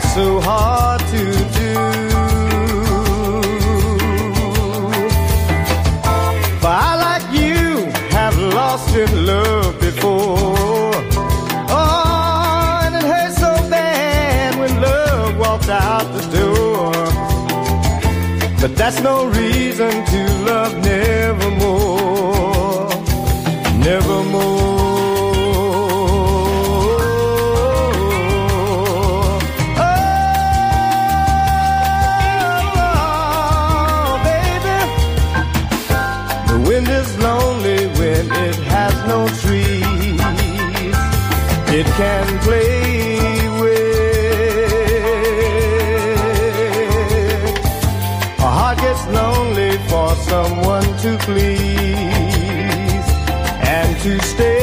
that's so hard to do. But I, like you, have lost in love before. Oh, and it hurts so bad when love walked out the door. But that's no reason to love nevermore, nevermore. can play with. A heart gets lonely for someone to please and to stay.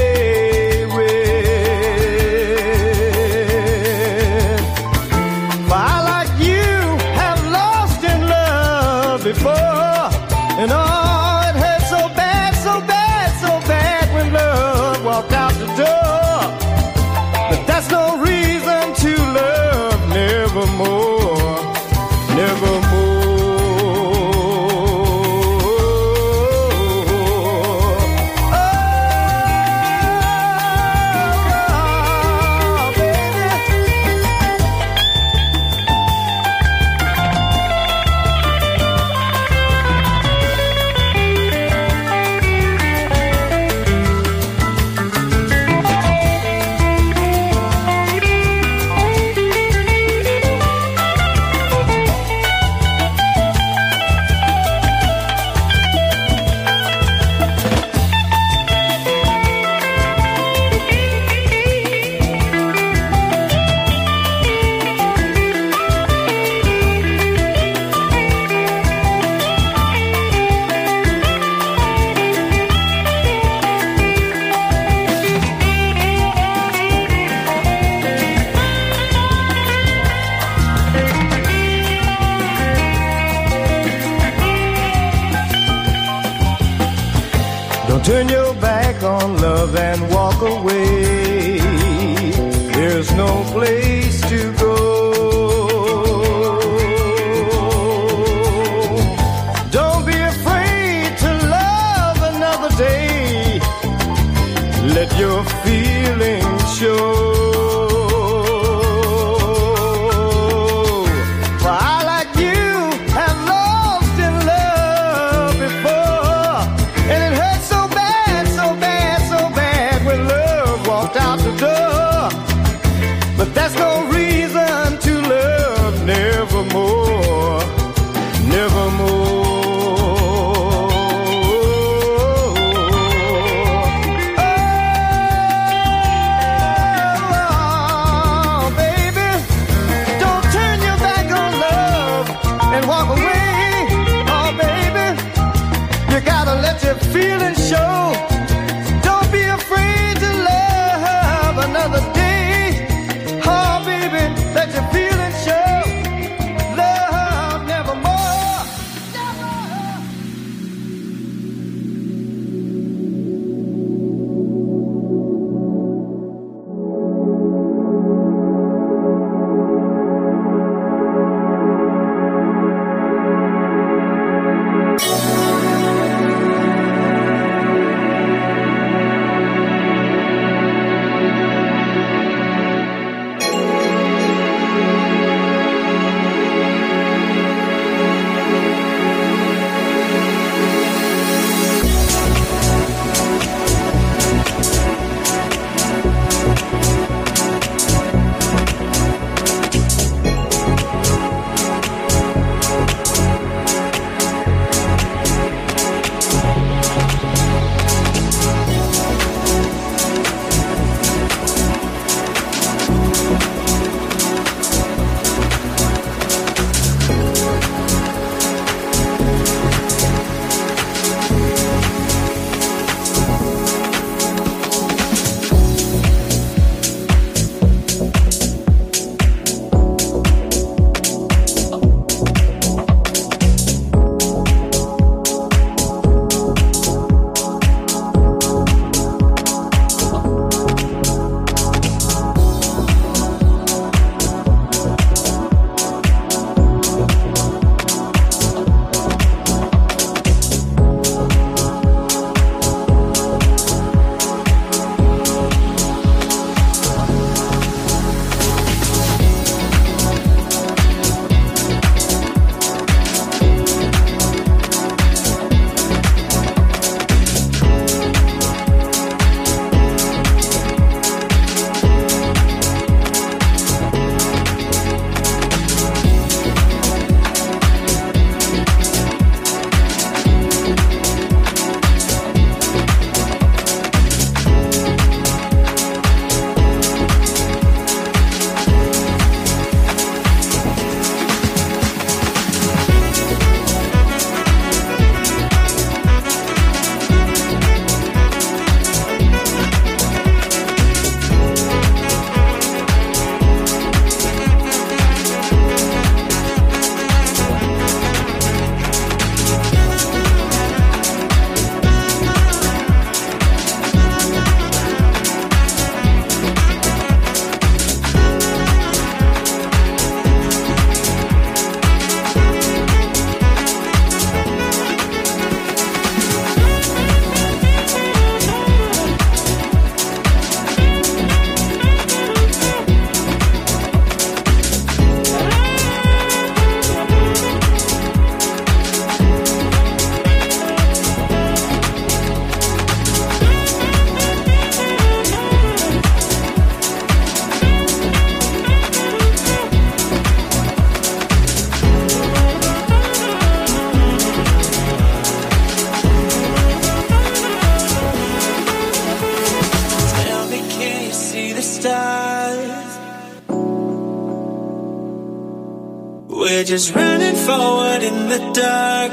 We're just running forward in the dark.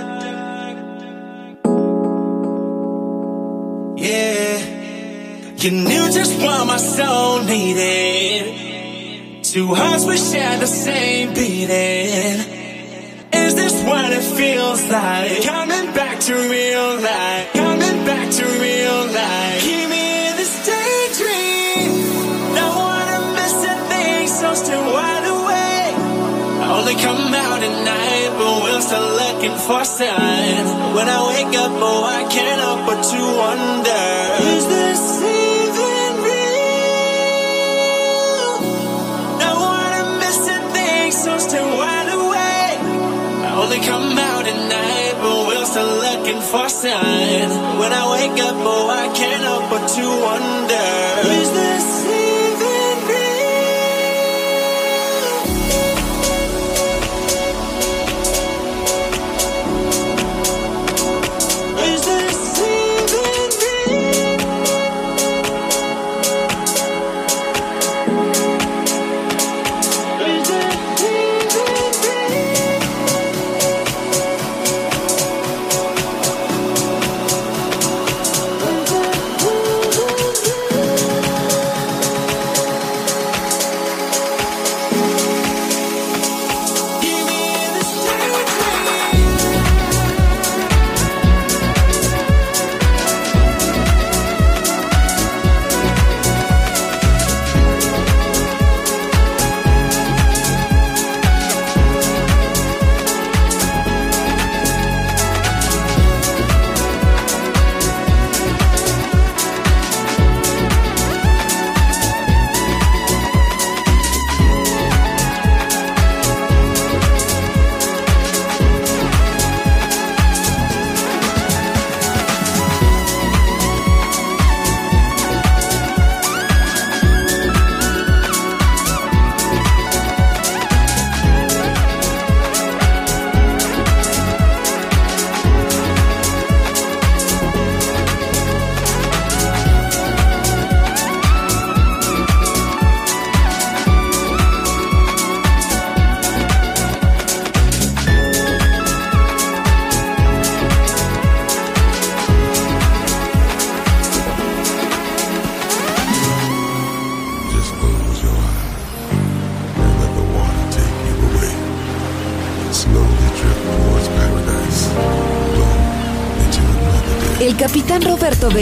Yeah, you knew just what my soul needed. Two hearts we share the same beating. Is this what it feels like? Coming back to real life. Still looking for signs. When I wake up, oh, I can't help but to wonder: Is this even real? Don't wanna miss a thing, so still wide awake. I only come out at night, but we're still looking for signs. When I wake up, oh, I can't help but to wonder: Is this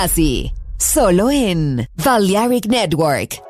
Jazzy, solo en Balearic Network.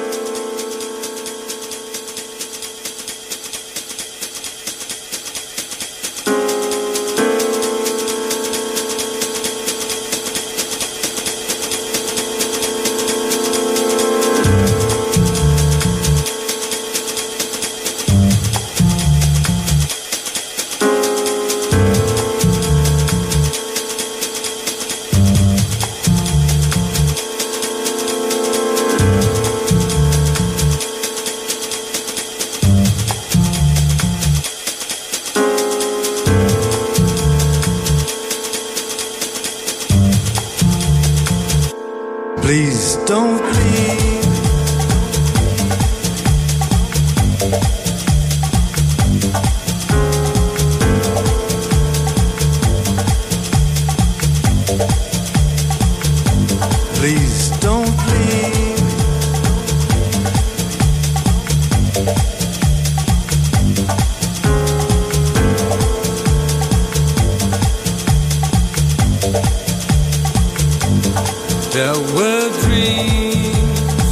dreams.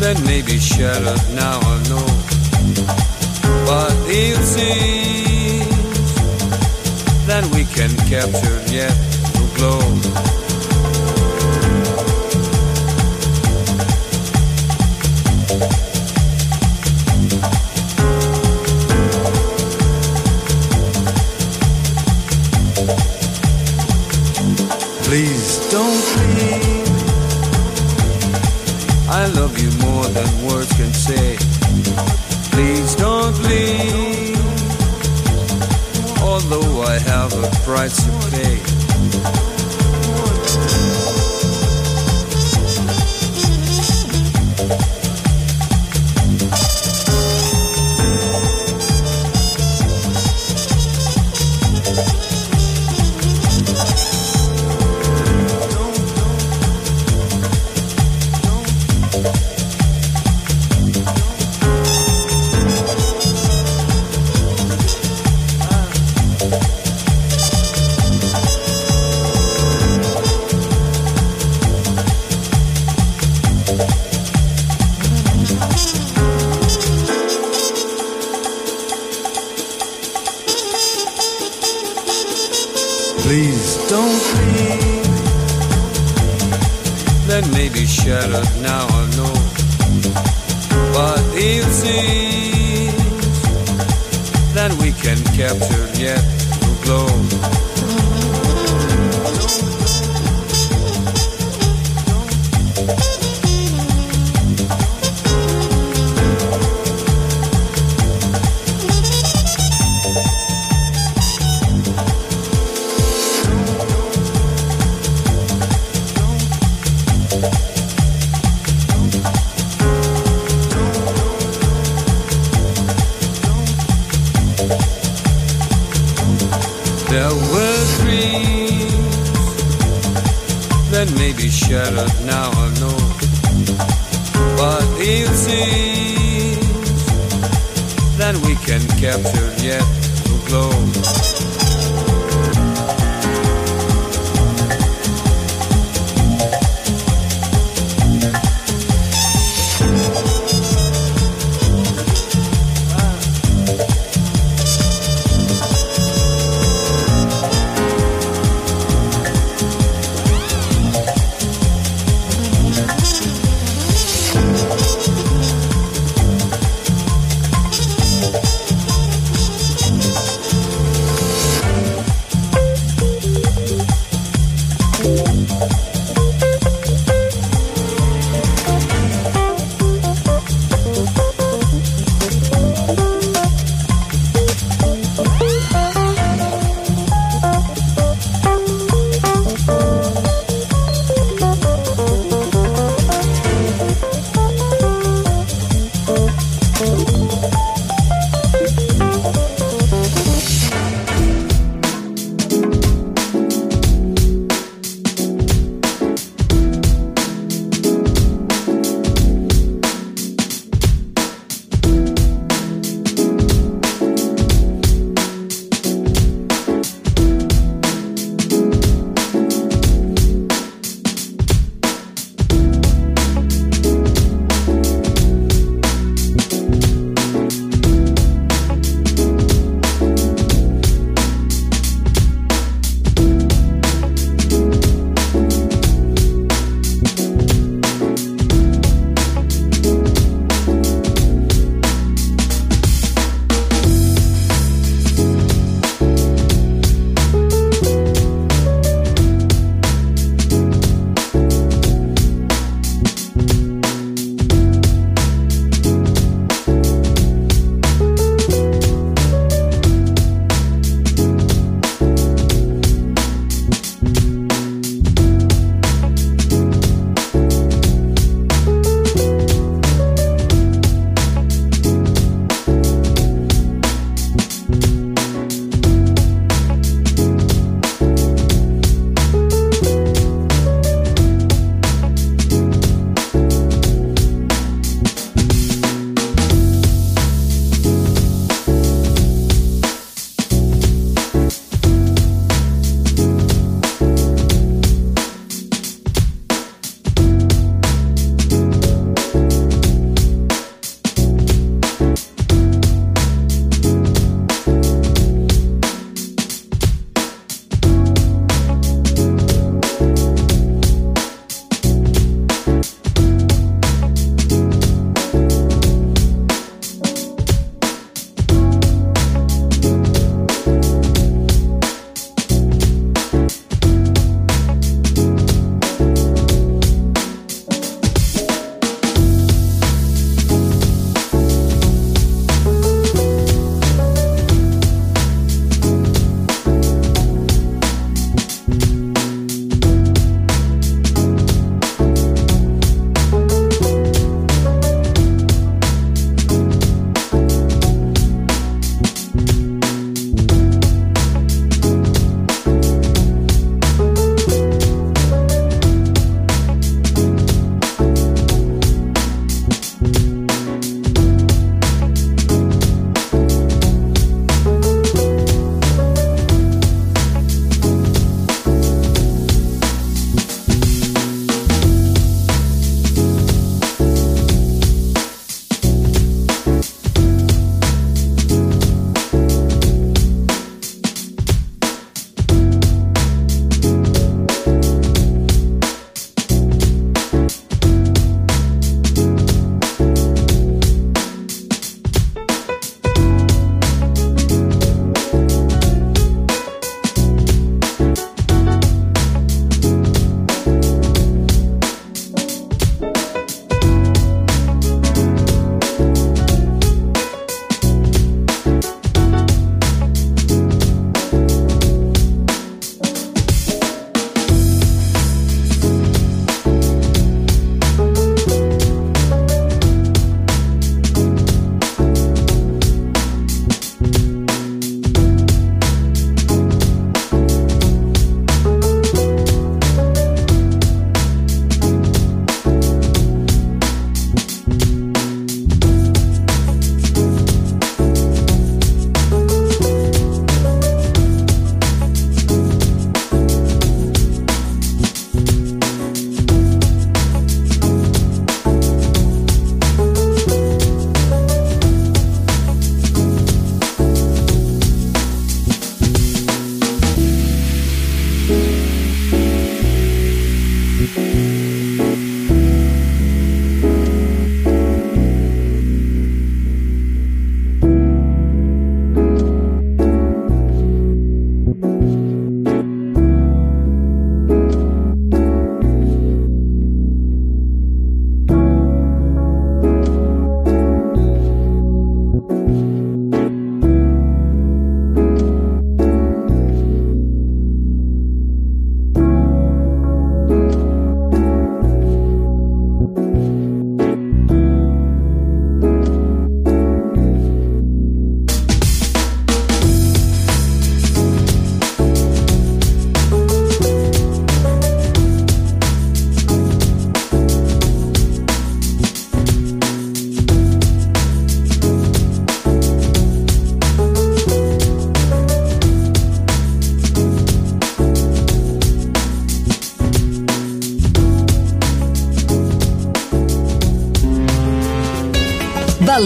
That may be shattered now I know, but it seems that we can capture yet to glow. price you pay. may be shattered now, I know. But it seems that we can capture yet to glow.